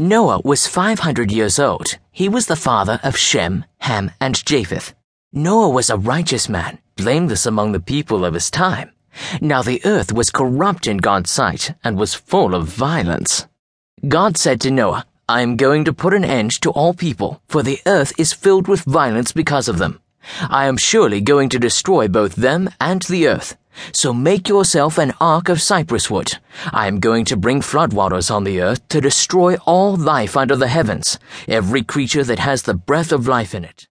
Noah was 500 years old. He was the father of Shem, Ham, and Japheth. Noah was a righteous man, blameless among the people of his time. Now the earth was corrupt in God's sight and was full of violence. God said to Noah, I am going to put an end to all people, for the earth is filled with violence because of them. I am surely going to destroy both them and the earth. So make yourself an ark of cypress wood. I am going to bring floodwaters on the earth to destroy all life under the heavens, every creature that has the breath of life in it.